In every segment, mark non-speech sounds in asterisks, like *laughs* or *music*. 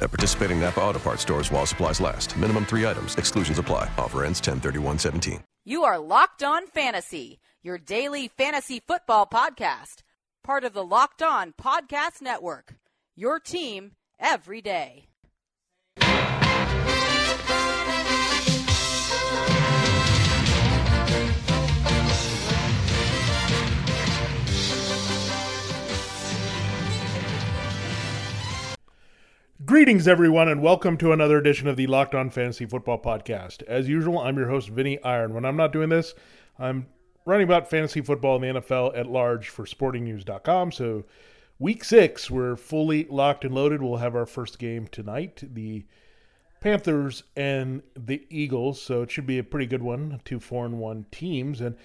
At participating Napa Auto Parts stores while supplies last. Minimum three items. Exclusions apply. Offer ends 10 17 You are Locked On Fantasy, your daily fantasy football podcast, part of the Locked On Podcast Network. Your team every day. Greetings, everyone, and welcome to another edition of the Locked On Fantasy Football Podcast. As usual, I'm your host, Vinny Iyer. When I'm not doing this, I'm writing about fantasy football in the NFL at large for sportingnews.com. So, week six, we're fully locked and loaded. We'll have our first game tonight the Panthers and the Eagles. So, it should be a pretty good one. Two four and one teams. And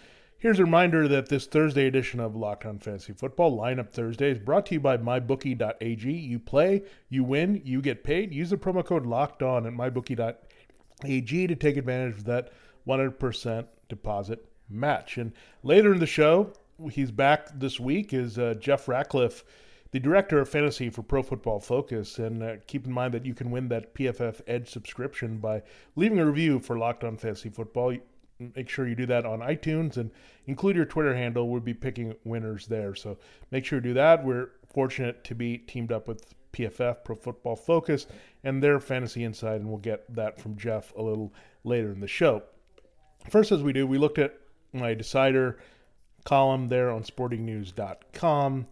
Here's a reminder that this Thursday edition of Locked On Fantasy Football Lineup Thursday is brought to you by MyBookie.ag. You play, you win, you get paid. Use the promo code Locked On at MyBookie.ag to take advantage of that 100% deposit match. And later in the show, he's back this week is uh, Jeff Ratcliffe, the director of fantasy for Pro Football Focus. And uh, keep in mind that you can win that PFF Edge subscription by leaving a review for Locked On Fantasy Football make sure you do that on iTunes and include your Twitter handle. We'll be picking winners there. So make sure you do that. We're fortunate to be teamed up with PFF, Pro Football Focus, and their fantasy insight, and we'll get that from Jeff a little later in the show. First, as we do, we looked at my decider column there on sportingnews.com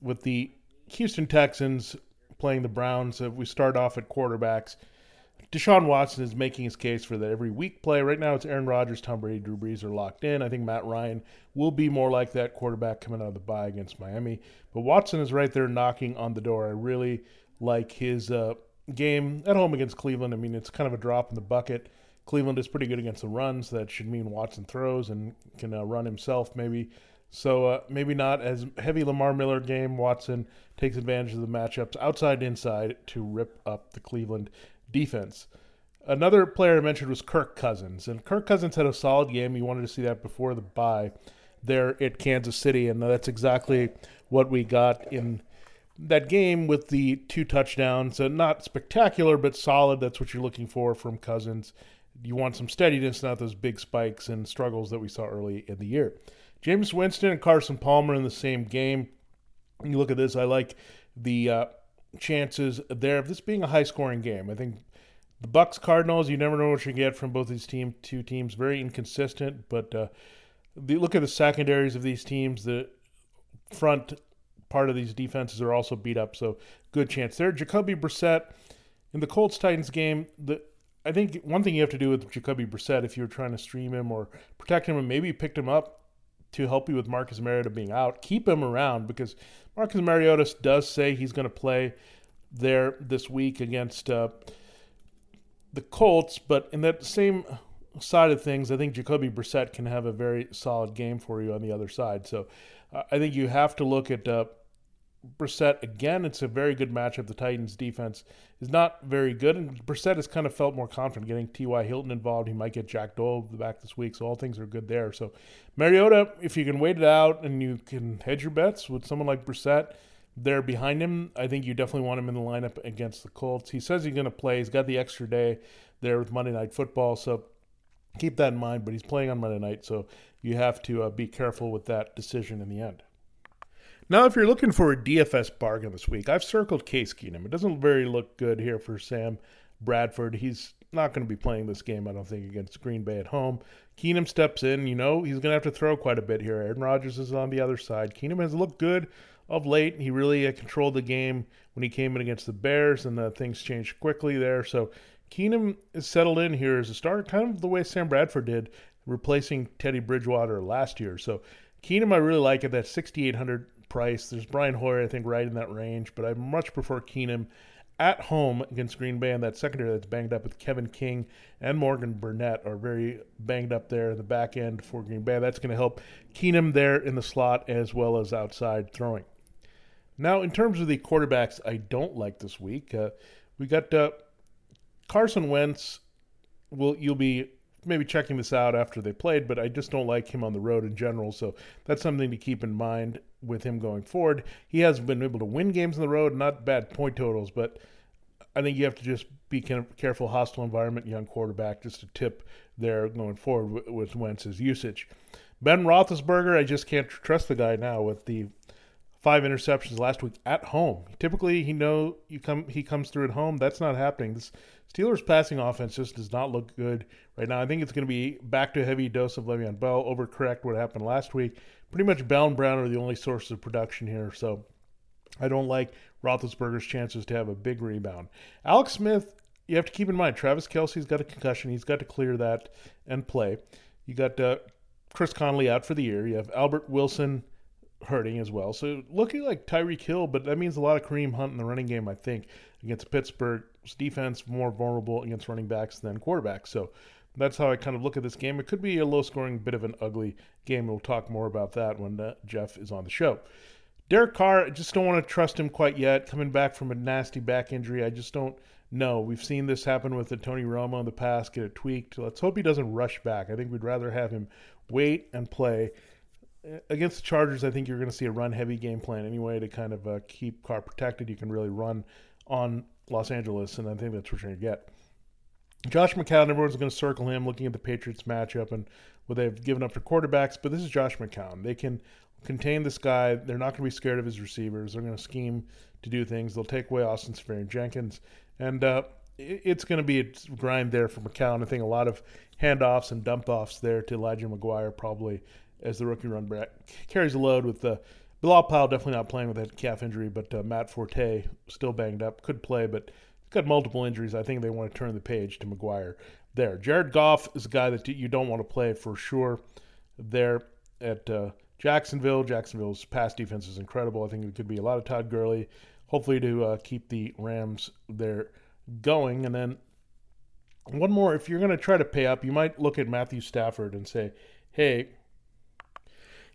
with the Houston Texans playing the Browns. we start off at quarterbacks. Deshaun Watson is making his case for that every week play. Right now, it's Aaron Rodgers, Tom Brady, Drew Brees are locked in. I think Matt Ryan will be more like that quarterback coming out of the bye against Miami. But Watson is right there knocking on the door. I really like his uh, game at home against Cleveland. I mean, it's kind of a drop in the bucket. Cleveland is pretty good against the runs. So that should mean Watson throws and can uh, run himself maybe. So uh, maybe not as heavy Lamar Miller game. Watson takes advantage of the matchups outside inside to rip up the Cleveland defense. Another player I mentioned was Kirk Cousins, and Kirk Cousins had a solid game. You wanted to see that before the bye there at Kansas City, and that's exactly what we got in that game with the two touchdowns. Not spectacular, but solid. That's what you're looking for from Cousins. You want some steadiness, not those big spikes and struggles that we saw early in the year. Jameis Winston and Carson Palmer in the same game. You look at this, I like the uh, chances there of this being a high scoring game. I think the Bucks Cardinals, you never know what you get from both these team two teams. Very inconsistent, but uh, the, look at the secondaries of these teams. The front part of these defenses are also beat up, so good chance there. Jacoby Brissett in the Colts Titans game. The I think one thing you have to do with Jacoby Brissett if you're trying to stream him or protect him, and maybe you picked him up to help you with Marcus Mariota being out, keep him around because Marcus Mariota does say he's going to play there this week against uh, the Colts, but in that same side of things, I think Jacoby Brissett can have a very solid game for you on the other side. So uh, I think you have to look at uh, Brissett again. It's a very good matchup. The Titans' defense is not very good, and Brissett has kind of felt more confident getting T.Y. Hilton involved. He might get Jack Doyle back this week, so all things are good there. So Mariota, if you can wait it out and you can hedge your bets with someone like Brissett there behind him, I think you definitely want him in the lineup against the Colts. He says he's going to play. He's got the extra day there with Monday Night Football, so keep that in mind. But he's playing on Monday night, so you have to uh, be careful with that decision in the end. Now, if you're looking for a DFS bargain this week, I've circled Case Keenum. It doesn't very look good here for Sam Bradford. He's not going to be playing this game, I don't think, against Green Bay at home. Keenum steps in. You know, he's going to have to throw quite a bit here. Aaron Rodgers is on the other side. Keenum has looked good of late. He really uh, controlled the game when he came in against the Bears, and uh, things changed quickly there. So Keenum is settled in here as a starter, kind of the way Sam Bradford did, replacing Teddy Bridgewater last year. So Keenum, I really like at that 6,800 price. There's Brian Hoyer, I think, right in that range, but I much prefer Keenum at home against Green Bay, and that secondary that's banged up with Kevin King and Morgan Burnett are very banged up there in the back end for Green Bay. That's going to help Keenum there in the slot as well as outside throwing. Now, in terms of the quarterbacks, I don't like this week. Uh, we got uh, Carson Wentz. Will you'll be maybe checking this out after they played, but I just don't like him on the road in general. So that's something to keep in mind with him going forward. He has been able to win games on the road, not bad point totals, but I think you have to just be careful. Hostile environment, young quarterback, just a tip there going forward with Wentz's usage. Ben Roethlisberger, I just can't trust the guy now with the five interceptions last week at home. Typically, he know you come he comes through at home. That's not happening. This Steelers passing offense just does not look good right now. I think it's going to be back to a heavy dose of Le'Veon Bell, overcorrect what happened last week. Pretty much Bell and Brown are the only sources of production here, so I don't like Roethlisberger's chances to have a big rebound. Alex Smith, you have to keep in mind, Travis Kelce's got a concussion. He's got to clear that and play. You got uh, Chris Conley out for the year. You have Albert Wilson hurting as well. So looking like Tyreek Hill, but that means a lot of Kareem Hunt in the running game, I think, against Pittsburgh's defense, more vulnerable against running backs than quarterbacks. So that's how I kind of look at this game. It could be a low scoring, bit of an ugly game. We'll talk more about that when uh, Jeff is on the show. Derek Carr, I just don't want to trust him quite yet. Coming back from a nasty back injury, I just don't know. We've seen this happen with the Tony Romo in the past, get it tweaked. Let's hope he doesn't rush back. I think we'd rather have him wait and play against the Chargers, I think you're going to see a run heavy game plan anyway to kind of uh, keep Carr protected. You can really run on Los Angeles, and I think that's what you're going to get. Josh McCown, everyone's going to circle him looking at the Patriots matchup and what they've given up for quarterbacks, but this is Josh McCown. They can contain this guy. They're not going to be scared of his receivers. They're going to scheme to do things. They'll take away Austin Seferian-Jenkins, and uh, it's going to be a grind there for McCown. I think a lot of handoffs and dump offs there to Elijah McGuire probably as the rookie run back. Carries a load with the. Uh, Bilal Powell definitely not playing with that calf injury, but uh, Matt Forte still banged up. Could play, but got multiple injuries. I think they want to turn the page to McGuire there. Jared Goff is a guy that you don't want to play for sure there at uh, Jacksonville. Jacksonville's pass defense is incredible. I think it could be a lot of Todd Gurley, hopefully to uh, keep the Rams there going. And then one more, if you're going to try to pay up, you might look at Matthew Stafford and say, hey,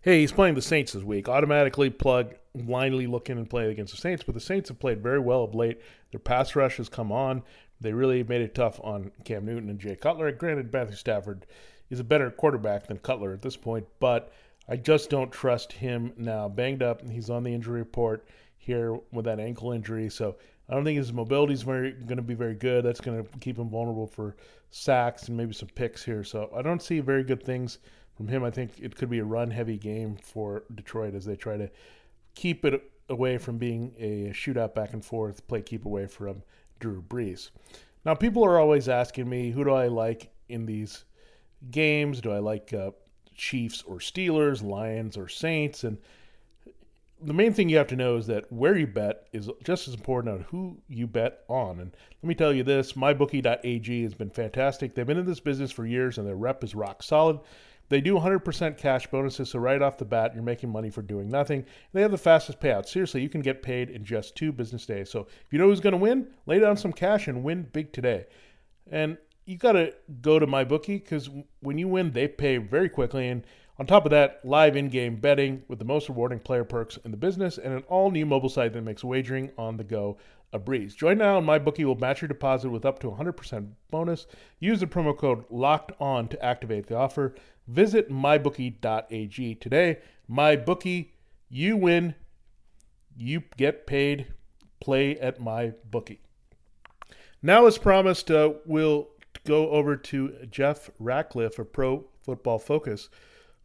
hey, he's playing the Saints this week. Automatically plug, blindly look in and play against the Saints. But the Saints have played very well of late. Their pass rush has come on. They really made it tough on Cam Newton and Jay Cutler. Granted, Matthew Stafford is a better quarterback than Cutler at this point, but I just don't trust him now. Banged up, he's on the injury report here with that ankle injury. So I don't think his mobility is going to be very good. That's going to keep him vulnerable for sacks and maybe some picks here. So I don't see very good things from him. I think it could be a run heavy game for Detroit as they try to keep it away from being a shootout back and forth, play keep away from Drew Brees. Now, people are always asking me, who do I like in these games? Do I like uh, Chiefs or Steelers, Lions or Saints? And the main thing you have to know is that where you bet is just as important on who you bet on. And let me tell you this mybookie.ag has been fantastic. They've been in this business for years and their rep is rock solid. They do 100% cash bonuses, so right off the bat, you're making money for doing nothing. They have the fastest payout. Seriously, you can get paid in just two business days. So if you know who's going to win, lay down some cash and win big today. And you got to go to my bookie because when you win, they pay very quickly. And on top of that, live in game betting with the most rewarding player perks in the business and an all new mobile site that makes wagering on the go a breeze. Join now and MyBookie will match your deposit with up to 100% bonus. Use the promo code LOCKED ON to activate the offer. Visit mybookie.ag today. MyBookie, you win, you get paid. Play at MyBookie. Now, as promised, uh, we'll go over to Jeff Ratcliffe of Pro Football Focus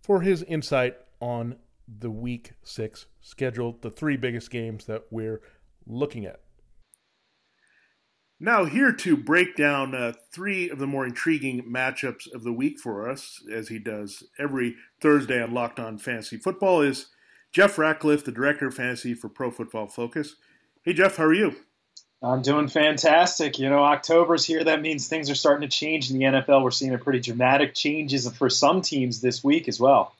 for his insight on the Week 6 schedule, the three biggest games that we're looking at. Now, here to break down uh, three of the more intriguing matchups of the week for us, as he does every Thursday on Locked On Fantasy Football, is Jeff Ratcliffe, the Director of Fantasy for Pro Football Focus. Hey, Jeff, how are you? I'm doing fantastic. You know, October's here. That means things are starting to change in the NFL. We're seeing a pretty dramatic changes for some teams this week as well.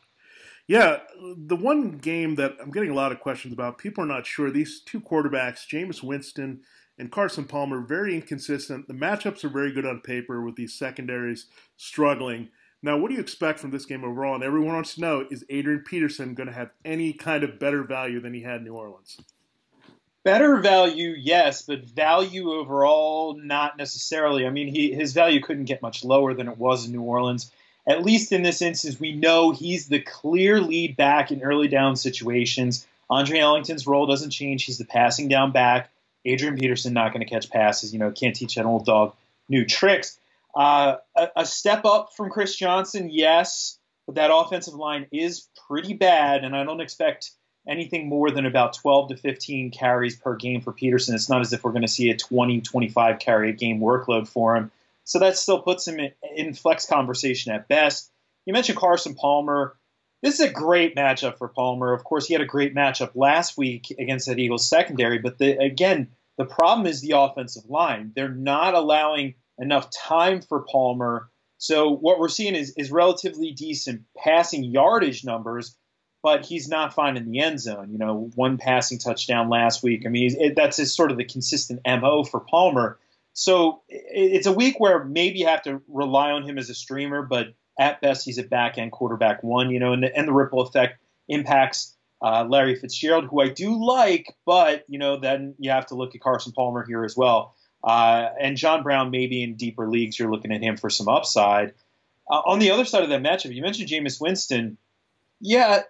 Yeah, the one game that I'm getting a lot of questions about, people are not sure. These two quarterbacks, Jameis Winston and Carson Palmer very inconsistent. The matchups are very good on paper with these secondaries struggling. Now, what do you expect from this game overall? And everyone wants to know is Adrian Peterson going to have any kind of better value than he had in New Orleans? Better value, yes, but value overall, not necessarily. I mean, he, his value couldn't get much lower than it was in New Orleans. At least in this instance, we know he's the clear lead back in early down situations. Andre Ellington's role doesn't change. He's the passing down back. Adrian Peterson not going to catch passes. You know, can't teach an old dog new tricks. Uh, a, a, step up from Chris Johnson, yes, but that offensive line is pretty bad, and I don't expect anything more than about 12 to 15 carries per game for Peterson. It's not as if we're going to see a 20, 25 carry a game workload for him. So that still puts him in, flex conversation at best. You mentioned Carson Palmer. This is a great matchup for Palmer. Of course, he had a great matchup last week against that Eagles secondary, but the, again, the problem is the offensive line. They're not allowing enough time for Palmer. So what we're seeing is, is relatively decent passing yardage numbers, but he's not finding the end zone. You know, one passing touchdown last week. I mean, it, that's just sort of the consistent MO for Palmer. So it, it's a week where maybe you have to rely on him as a streamer, but at best, he's a back end quarterback one, you know, and the, and the ripple effect impacts uh, Larry Fitzgerald, who I do like, but, you know, then you have to look at Carson Palmer here as well. Uh, and John Brown, maybe in deeper leagues, you're looking at him for some upside. Uh, on the other side of that matchup, you mentioned Jameis Winston. Yeah,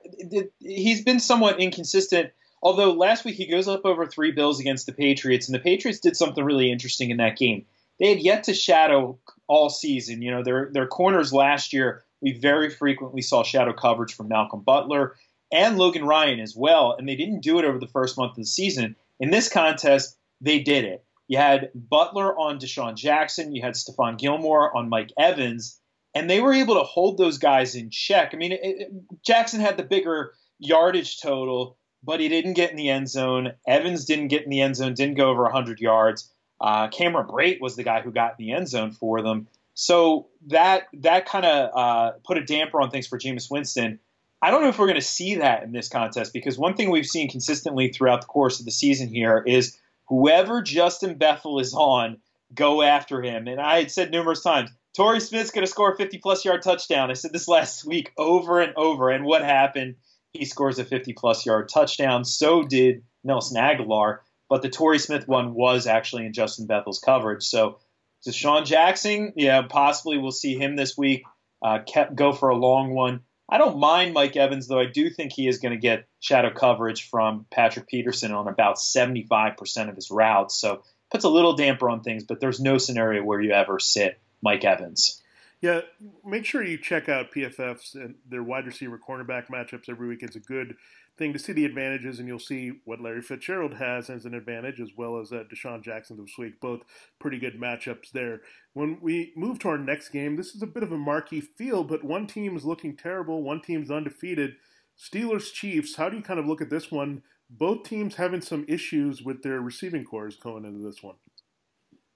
he's been somewhat inconsistent. Although last week he goes up over three bills against the Patriots, and the Patriots did something really interesting in that game. They had yet to shadow all season. You know, their their corners last year, we very frequently saw shadow coverage from Malcolm Butler and Logan Ryan as well, and they didn't do it over the first month of the season. In this contest, they did it. You had Butler on DeSean Jackson, you had Stephon Gilmore on Mike Evans, and they were able to hold those guys in check. I mean, it, Jackson had the bigger yardage total, but he didn't get in the end zone. Evans didn't get in the end zone, didn't go over 100 yards. Uh, Cameron Brate was the guy who got in the end zone for them. So that that kind of uh, put a damper on things for Jameis Winston. I don't know if we're going to see that in this contest because one thing we've seen consistently throughout the course of the season here is whoever Justin Bethel is on, go after him. And I had said numerous times, Torrey Smith's going to score a 50 plus yard touchdown. I said this last *laughs* week over and over. And what happened? He scores a 50 plus yard touchdown. So did Nelson Agholor. but the Torrey Smith one was actually in Justin Bethel's coverage. So DeSean Jackson, yeah, possibly we'll see him this week. Uh, kept, go for a long one. I don't mind Mike Evans, though I do think he is going to get shadow coverage from Patrick Peterson on about 75% of his routes. So puts a little damper on things, but there's no scenario where you ever sit Mike Evans. Yeah, make sure you check out PFF's and their wide receiver cornerback matchups every week. It's a good thing to see the advantages, and you'll see what Larry Fitzgerald has as an advantage, as well as uh, DeSean Jackson this week. Both pretty good matchups there. When we move to our next game, this is a bit of a marquee field, but one team is looking terrible, one team's undefeated. Steelers Chiefs. How do you kind of look at this one? Both teams having some issues with their receiving cores going into this one.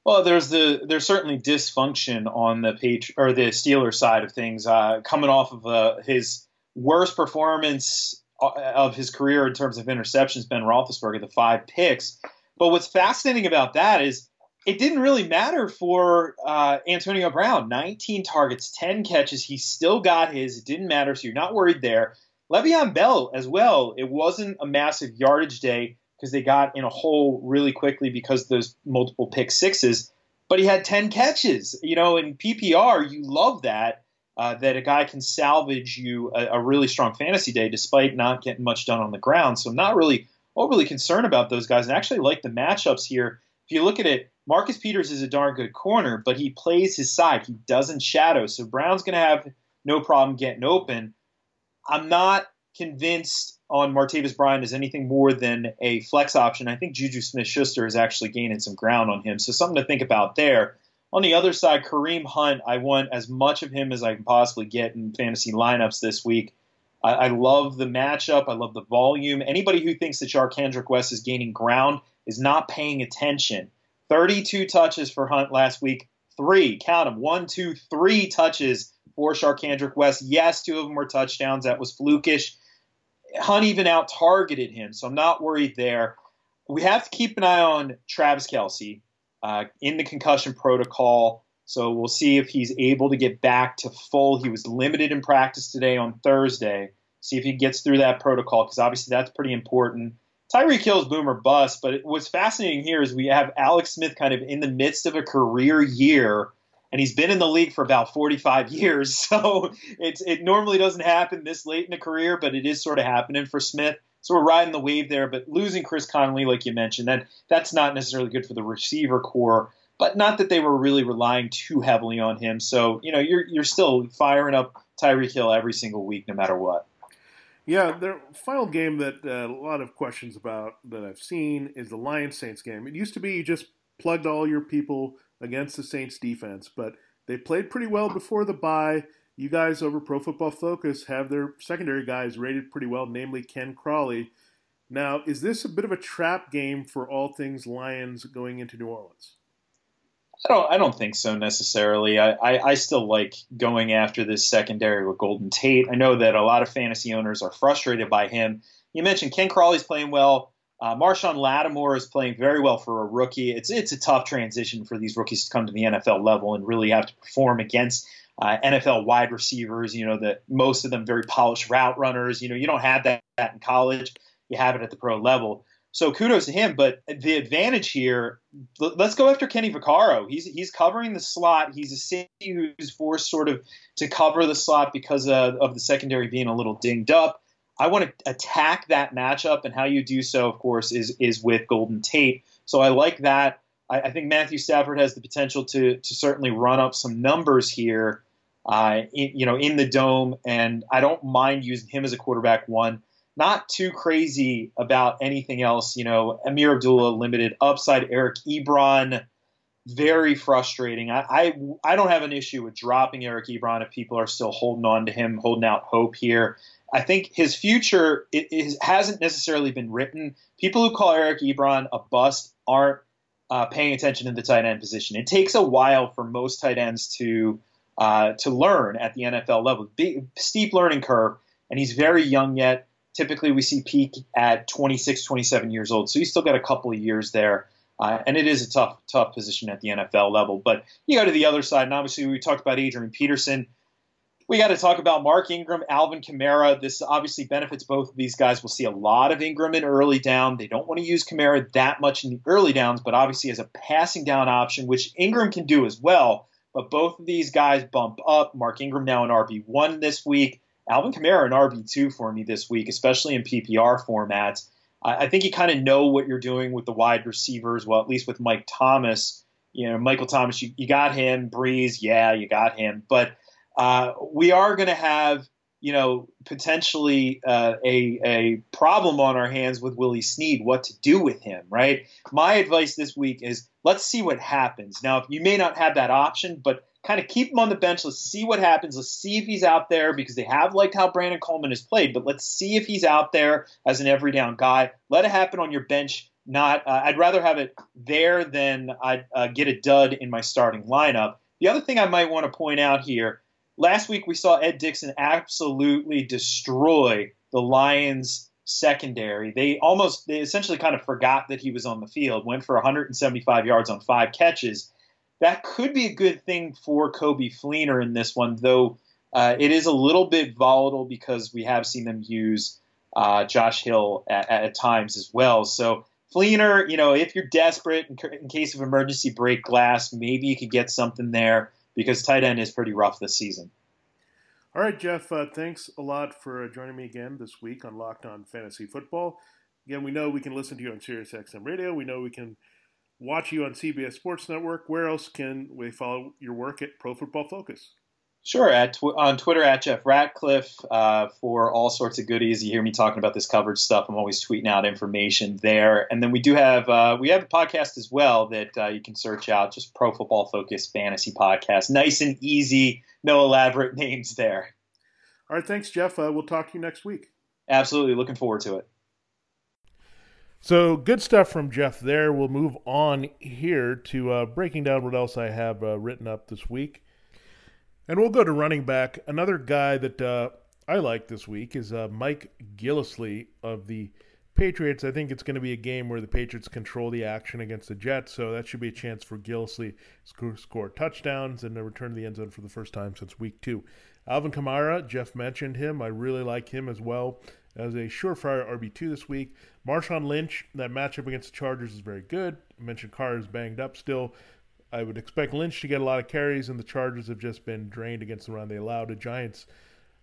Well, there's the there's certainly dysfunction on the page or the Steelers side of things, uh, coming off of uh, his worst performance of his career in terms of interceptions, Ben Roethlisberger, the five picks. But what's fascinating about that is it didn't really matter for uh, Antonio Brown. 19 targets, 10 catches. He still got his. It didn't matter, so you're not worried there. Le'Veon Bell as well. It wasn't a massive yardage day because they got in a hole really quickly because those multiple pick sixes. But he had 10 catches. You know, in PPR, you love that uh, that a guy can salvage you a, a, really strong fantasy day despite not getting much done on the ground. So I'm not really overly concerned about those guys, and actually like the matchups here. If you look at it, Marcus Peters is a darn good corner, but he plays his side. He doesn't shadow, so Brown's going to have no problem getting open. I'm not convinced on Martavis Bryant as anything more than a flex option. I think Juju Smith Schuster is actually gaining some ground on him, so something to think about there. On the other side, Kareem Hunt, I want as much of him as I can possibly get in fantasy lineups this week. I, I love the matchup. I love the volume. Anybody who thinks that Charcandrick West is gaining ground is not paying attention. 32 touches for Hunt last week. Three, count them, one, two, three touches for Charcandrick West. Yes, two of them were touchdowns. That was flukish. Hunt even out targeted him, so I'm not worried there. we have to keep an eye on Travis Kelce uh, in the concussion protocol. So we'll see if he's able to get back to full. He was limited in practice today on Thursday. See if he gets through that protocol because obviously that's pretty important. Tyreek kills boomer bust, but what's fascinating here is we have Alex Smith kind of in the midst of a career year, and he's been in the league for about 45 years. *laughs* So it's it normally doesn't happen this late in a career, but it is sort of happening for Smith. So we're riding the wave there. But losing Chris Conley, like you mentioned, that that's not necessarily good for the receiver core. But not that they were really relying too heavily on him. So you know you're you're still firing up Tyreek Hill every single week, no matter what. Yeah, the final game that uh, a lot of questions about that I've seen is the Lions Saints game. It used to be you just plugged all your people against the Saints defense, but they played pretty well before the bye. You guys over Pro Football Focus have their secondary guys rated pretty well, namely Ken Crawley. Now, is this a bit of a trap game for all things Lions going into New Orleans? I don't. I don't think so necessarily. I, I, I, still like going after this secondary with Golden Tate. I know that a lot of fantasy owners are frustrated by him. You mentioned Ken Crawley's playing well. Uh, Marshon Lattimore is playing very well for a rookie. It's it's a tough transition for these rookies to come to the NFL level and really have to perform against uh, NFL wide receivers. You know that most of them very polished route runners. You know you don't have that, that in college. You have it at the pro level. So kudos to him. But the advantage here, let's go after Kenny Vaccaro. He's he's covering the slot. He's a safety who's forced sort of to cover the slot because of, of the secondary being a little dinged up. I want to attack that matchup, and how you do so, of course, is is with Golden Tate. So I like that. I, I think Matthew Stafford has the potential to to certainly run up some numbers here, uh, in, you know, in the dome, and I don't mind using him as a quarterback one not too crazy about anything else. You know, Ameer Abdullah limited upside, Eric Ebron, very frustrating. I, I, I don't have an issue with dropping Eric Ebron if people are still holding on to him, holding out hope here. I think his future it, it hasn't necessarily been written. People who call Eric Ebron a bust aren't uh, paying attention to the tight end position. It takes a while for most tight ends to uh, to learn at the NFL level. Big, steep learning curve, and he's very young yet. Typically, we see peak at 26, 27 years old. So he's still got a couple of years there. Uh, and it is a tough, tough position at the NFL level. But you go to the other side, and obviously we talked about Adrian Peterson. We got to talk about Mark Ingram, Alvin Kamara. This obviously benefits both of these guys. We'll see a lot of Ingram in early down. They don't want to use Kamara that much in the early downs, but obviously as a passing down option, which Ingram can do as well. But both of these guys bump up. Mark Ingram now in RB1 this week. Alvin Kamara an RB2 for me this week, especially in PPR formats. I, I think you kind of know what you're doing with the wide receivers, well, at least with Mike Thomas. You know, Michael Thomas, you, you got him. Brees, yeah, you got him. But uh, we are going to have, you know, potentially uh, a, a problem on our hands with Willie Snead, what to do with him, right? My advice this week is let's see what happens. Now, you may not have that option, but kind of keep him on the bench. Let's see what happens. Let's see if he's out there because they have liked how Brandon Coleman has played. But let's see if he's out there as an every down guy. Let it happen on your bench. Not, uh, I'd rather have it there than I'd uh, get a dud in my starting lineup. The other thing I might want to point out here: last week we saw Ed Dickson absolutely destroy the Lions secondary. They almost, they essentially kind of forgot that he was on the field. Went for 175 yards on five catches that could be a good thing for Coby Fleener in this one, though uh, it is a little bit volatile because we have seen them use uh, Josh Hill at, at, times as well. So Fleener, you know, if you're desperate in, in, case of emergency break glass, maybe you could get something there because tight end is pretty rough this season. All right, Jeff, uh, thanks a lot for joining me again this week on Locked On Fantasy Football. Again, we know we can listen to you on SiriusXM Radio. We know we can watch you on CBS Sports Network. Where else can we follow your work at Pro Football Focus? Sure, at tw- on Twitter at Jeff Ratcliffe uh, for all sorts of goodies. You hear me talking about this coverage stuff. I'm always tweeting out information there. And then we do have uh, we have a podcast as well that uh, you can search out. Just Pro Football Focus Fantasy Podcast. Nice and easy. No elaborate *laughs* names there. All right, thanks, Jeff. Uh, we'll talk to you next week. Absolutely, looking forward to it. So good stuff from Jeff there. We'll move on here to uh, breaking down what else I have uh, written up this week. And we'll go to running back. Another guy that uh, I like this week is uh, Mike Gillislee of the Patriots, I think it's going to be a game where the Patriots control the action against the Jets, so that should be a chance for Gillislee to score touchdowns and to return to the end zone for the first time since week two. Alvin Kamara, Jeff mentioned him. I really like him as well as a surefire RB2 this week. Marshawn Lynch, that matchup against the Chargers is very good. I mentioned Carr is banged up still. I would expect Lynch to get a lot of carries, and the Chargers have just been drained against the run. They allowed the Giants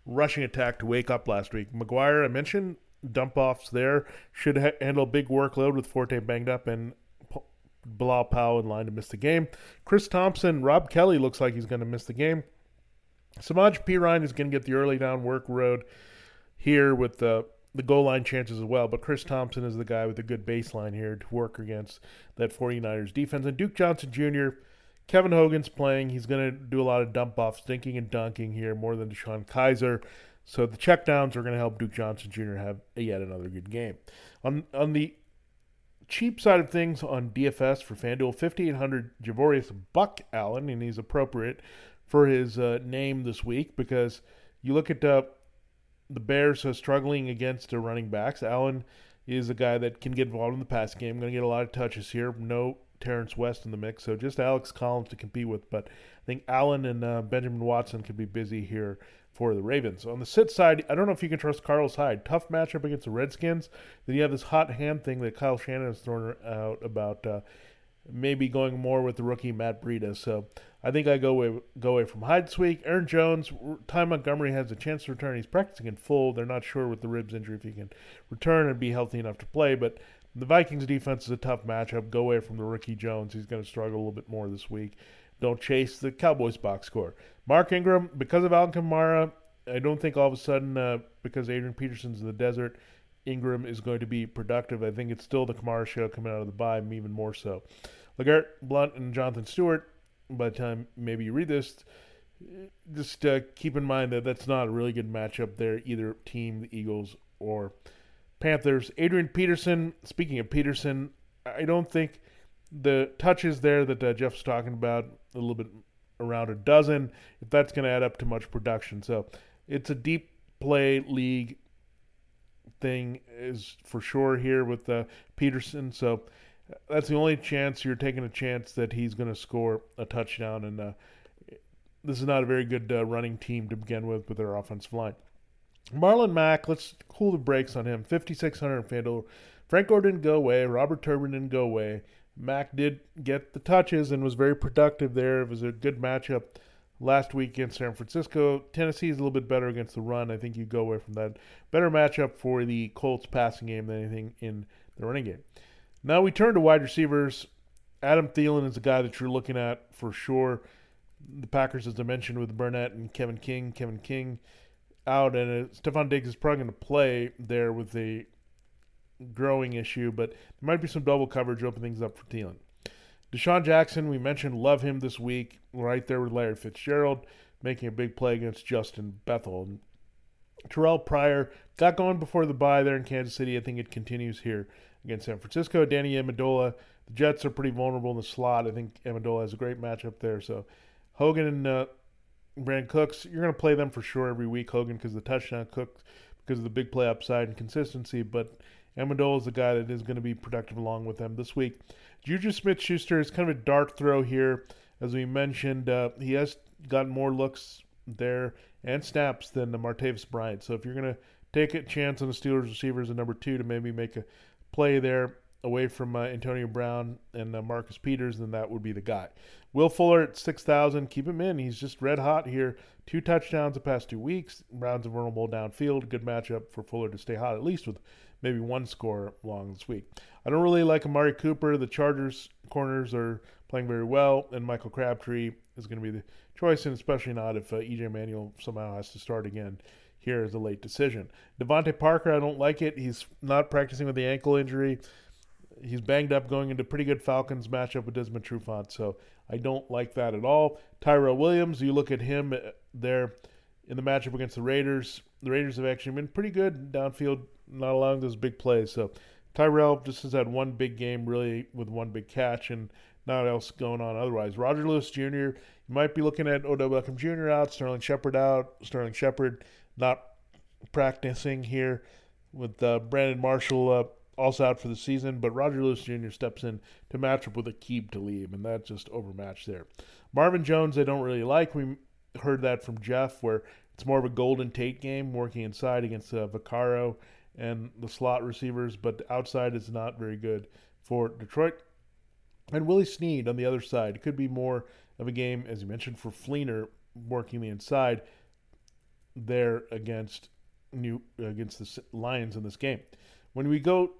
rushing attack to wake up last week. McGuire, I mentioned dump offs there, should ha- handle big workload with Forte banged up and P- Bilal in line to miss the game. Chris Thompson, Rob Kelley looks like he's going to miss the game. Samaje Perine is going to get the early down work road here with the the goal line chances as well. But Chris Thompson is the guy with a good baseline here to work against that 49ers defense. And Duke Johnson Jr., Kevin Hogan's playing. He's going to do a lot of dump offs, dinking and dunking here more than DeShone Kizer. So the checkdowns are going to help Duke Johnson Jr. have yet another good game. On on the cheap side of things on DFS for FanDuel, 5,800 Javorius Buck Allen, and he's appropriate for his uh, name this week because you look at uh, the Bears are struggling against the running backs. Allen is a guy that can get involved in the pass game. Going to get a lot of touches here. No Terrence West in the mix, so just Alex Collins to compete with. But I think Allen and uh, Benjamin Watson could be busy here for the Ravens. On the sit side, I don't know if you can trust Carlos Hyde. Tough matchup against the Redskins. Then you have this hot hand thing that Kyle Shanahan has thrown out about uh, maybe going more with the rookie Matt Breida. So I think I go away go away from Hyde this week. Aaron Jones, Ty Montgomery has a chance to return. He's practicing in full. They're not sure with the ribs injury if he can return and be healthy enough to play. But the Vikings defense is a tough matchup. Go away from the rookie Jones. He's going to struggle a little bit more this week. Don't chase the Cowboys box score. Mark Ingram, because of Alvin Kamara, I don't think all of a sudden uh, because Adrian Peterson's in the desert, Ingram is going to be productive. I think it's still the Kamara show coming out of the bye, even more so. LeGarrette Blunt and Jonathan Stewart, by the time maybe you read this, just uh, keep in mind that that's not a really good matchup there, either team, the Eagles or Panthers. Adrian Peterson, speaking of Peterson, I don't think the touches there that uh, Jeff's talking about, a little bit around a dozen, if that's going to add up to much production. So it's a deep play league thing, is for sure here with uh, Peterson. So that's the only chance you're taking a chance that he's going to score a touchdown. And uh, this is not a very good uh, running team to begin with with their offensive line. Marlon Mack, let's cool the brakes on him. 5,600 FanDuel. Frank Gore didn't go away. Robert Turbin didn't go away. Mack did get the touches and was very productive there. It was a good matchup last week against San Francisco. Tennessee is a little bit better against the run. I think you go away from that. Better matchup for the Colts passing game than anything in the running game. Now we turn to wide receivers. Adam Thielen is the guy that you're looking at for sure. The Packers, as I mentioned, with Burnett and Kevin King. Kevin King out, and uh, Stefon Diggs is probably going to play there with a growing issue, but there might be some double coverage open things up for Thielen. DeSean Jackson, we mentioned, love him this week, right there with Larry Fitzgerald, making a big play against Justin Bethel. And Terrell Pryor got going before the bye there in Kansas City. I think it continues here against San Francisco. Danny Amendola, the Jets are pretty vulnerable in the slot. I think Amendola has a great matchup there. So Hogan and uh, Brandin Cooks, you're going to play them for sure every week, Hogan, because the touchdown Cooks, because of the big play upside and consistency. But Amendola is the guy that is going to be productive along with them this week. Juju Smith Schuster is kind of a dart throw here. As we mentioned, uh, he has gotten more looks there and snaps than the Martavis Bryant. So if you're going to take a chance on the Steelers receivers at number two to maybe make a play there away from uh, Antonio Brown and uh, Marcus Peters, then that would be the guy. Will Fuller at 6,000, keep him in. He's just red hot here. Two touchdowns the past two weeks. Browns vulnerable downfield. Good matchup for Fuller to stay hot, at least with maybe one score long this week. I don't really like Amari Cooper. The Chargers corners are playing very well, and Michael Crabtree is going to be the choice, and especially not if uh, EJ Manuel somehow has to start again. Here is a late decision. DeVante Parker, I don't like it. He's not practicing with the ankle injury. He's banged up going into pretty good Falcons matchup with Desmond Trufant, so I don't like that at all. Tyrell Williams, you look at him uh, there in the matchup against the Raiders. The Raiders have actually been pretty good downfield, not allowing those big plays. So Tyrell just has had one big game, really, with one big catch, and not else going on otherwise. Roger Lewis Jr., you might be looking at Odell Beckham Jr. out, Sterling Shepard out, Sterling Shepard not practicing here with uh, Brandon Marshall uh, also out for the season, but Roger Lewis Jr. steps in to match up with Aqib Talib, and that's just overmatched there. Marvin Jones, I don't really like. We heard that from Jeff, where it's more of a Golden Tate game, working inside against uh, Vaccaro and the slot receivers, but outside is not very good for Detroit. And Willie Snead on the other side could be more of a game, as you mentioned, for Fleener working the inside there against New against the Lions in this game. When we go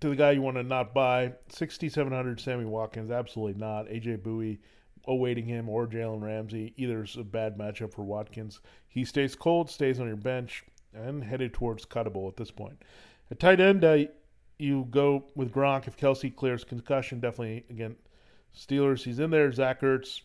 to the guy you want to not buy, 6,700 Sammy Watkins, absolutely not. AJ Bouye awaiting him or Jalen Ramsey. Either is a bad matchup for Watkins. He stays cold, stays on your bench, and headed towards cuttable at this point. At tight end, uh, you go with Gronk if Kelce clears concussion. Definitely again, Steelers. He's in there. Zach Ertz,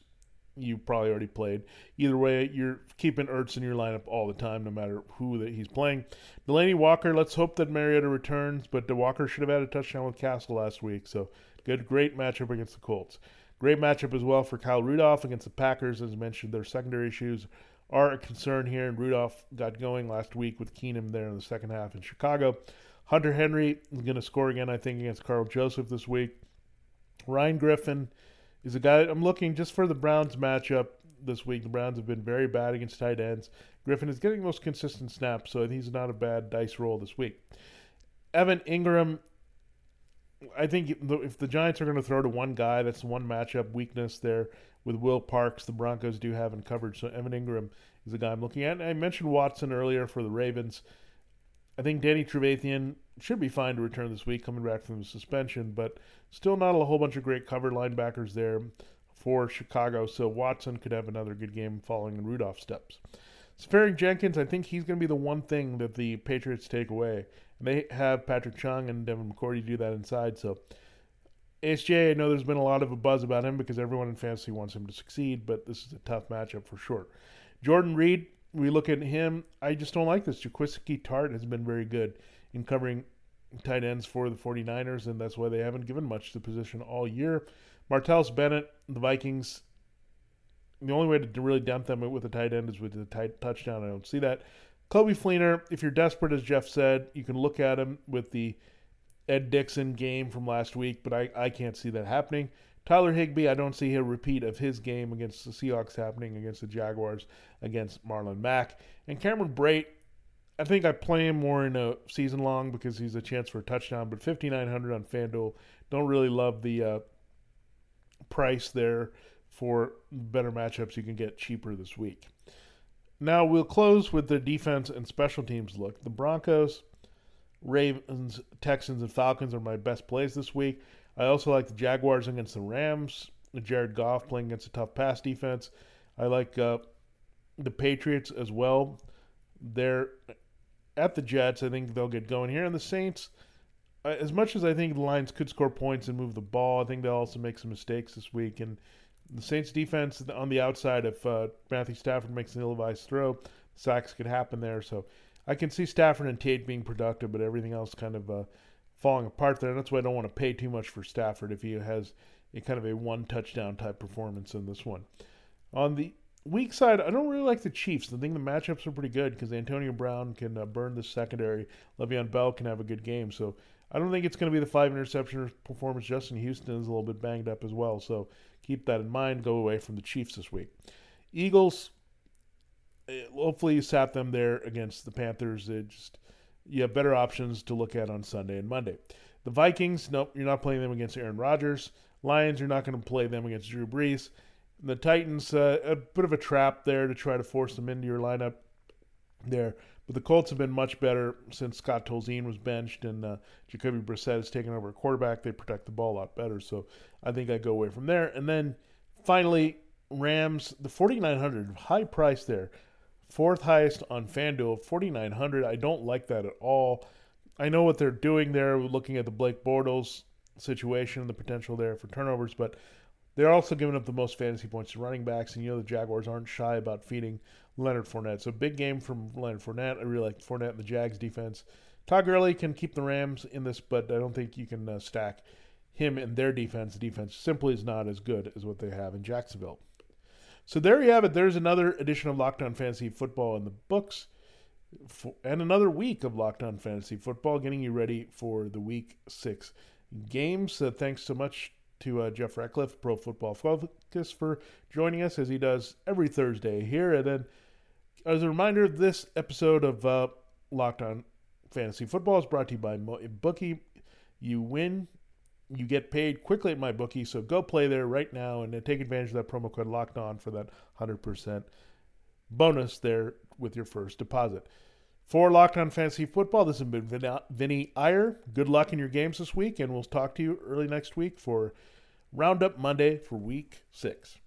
you probably already played. Either way, you're keeping Ertz in your lineup all the time, no matter who that he's playing. Delanie Walker. Let's hope that Mariota returns, but the Walker should have had a touchdown with Cassel last week. So good, great matchup against the Colts. Great matchup as well for Kyle Rudolph against the Packers. As mentioned, their secondary issues are a concern here, and Rudolph got going last week with Keenum there in the second half in Chicago. Hunter Henry is going to score again, I think, against Karl Joseph this week. Ryan Griffin is a guy I'm looking just for the Browns matchup this week. The Browns have been very bad against tight ends. Griffin is getting most consistent snaps, so he's not a bad dice roll this week. Evan Engram, I think if the Giants are going to throw to one guy, that's one matchup weakness there with Will Parks. The Broncos do have in coverage, so Evan Engram is the guy I'm looking at. And I mentioned Watson earlier for the Ravens. I think Danny Trevathan should be fine to return this week, coming back from the suspension, but still not a whole bunch of great cover linebackers there for Chicago. So Watson could have another good game following in Rudolph steps. Seferian-Jenkins, I think he's going to be the one thing that the Patriots take away. And they have Patrick Chung and Devin McCourty do that inside. So ASJ, I know there's been a lot of a buzz about him because everyone in fantasy wants him to succeed, but this is a tough matchup for sure. Jordan Reed, we look at him. I just don't like this. Jaquiski Tartt has been very good in covering tight ends for the 49ers, and that's why they haven't given much to the position all year. Martellus Bennett, the Vikings, the only way to really dump them with a tight end is with a tight touchdown. I don't see that. Coby Fleener, if you're desperate, as Jeff said, you can look at him with the Ed Dickson game from last week, but I, I can't see that happening. Tyler Higbee, I don't see a repeat of his game against the Seahawks happening against the Jaguars against Marlon Mack. And Cameron Brate, I think I play him more in a season long because he's a chance for a touchdown, but 5,900 on FanDuel. Don't really love the uh, price there for better matchups you can get cheaper this week. Now we'll close with the defense and special teams look. The Broncos, Ravens, Texans, and Falcons are my best plays this week. I also like the Jaguars against the Rams. Jared Goff playing against a tough pass defense. I like uh, the Patriots as well. They're at the Jets. I think they'll get going here. And the Saints, uh, as much as I think the Lions could score points and move the ball, I think they'll also make some mistakes this week. And the Saints defense on the outside, if uh, Matthew Stafford makes an ill-advised throw, sacks could happen there. So I can see Stafford and Tate being productive, but everything else kind of uh, falling apart there. That's why I don't want to pay too much for Stafford if he has a kind of a one touchdown type performance in this one. On the weak side, I don't really like the Chiefs. I think the matchups are pretty good because Antonio Brown can uh, burn the secondary. Le'Veon Bell can have a good game. So I don't think it's going to be the five interception performance. Justin Houston is a little bit banged up as well. So keep that in mind. Go away from the Chiefs this week. Eagles, eh, hopefully you sat them there against the Panthers. It just you have better options to look at on Sunday and Monday. The Vikings, nope, you're not playing them against Aaron Rodgers. Lions, you're not going to play them against Drew Brees. And the Titans, uh, a bit of a trap there to try to force them into your lineup there. But the Colts have been much better since Scott Tolzien was benched and uh, Jacoby Brissett has taken over a quarterback. They protect the ball a lot better. So I think I go away from there. And then finally, Rams, the 4,900, high price there. Fourth highest on FanDuel, 4,900. I don't like that at all. I know what they're doing there, looking at the Blake Bortles situation, and the potential there for turnovers, but they're also giving up the most fantasy points to running backs, and you know the Jaguars aren't shy about feeding Leonard Fournette. So big game from Leonard Fournette. I really like Fournette and the Jags defense. Todd Gurley can keep the Rams in this, but I don't think you can uh, stack him and their defense. The defense simply is not as good as what they have in Jacksonville. So there you have it. There's another edition of Locked On Fantasy Football in the books. for, and another week of Locked On Fantasy Football, getting you ready for the Week Six games. Uh, thanks so much to uh, Jeff Ratcliffe, Pro Football Focus, for joining us as he does every Thursday here. And then, as a reminder, this episode of uh, Locked On Fantasy Football is brought to you by Bookie. You win, you get paid quickly at MyBookie, so go play there right now and take advantage of that promo code Locked On for that hundred percent bonus there with your first deposit. For Locked On Fantasy Football, this has been Vinny Iyer. Good luck in your games this week, and we'll talk to you early next week for Roundup Monday for Week Six.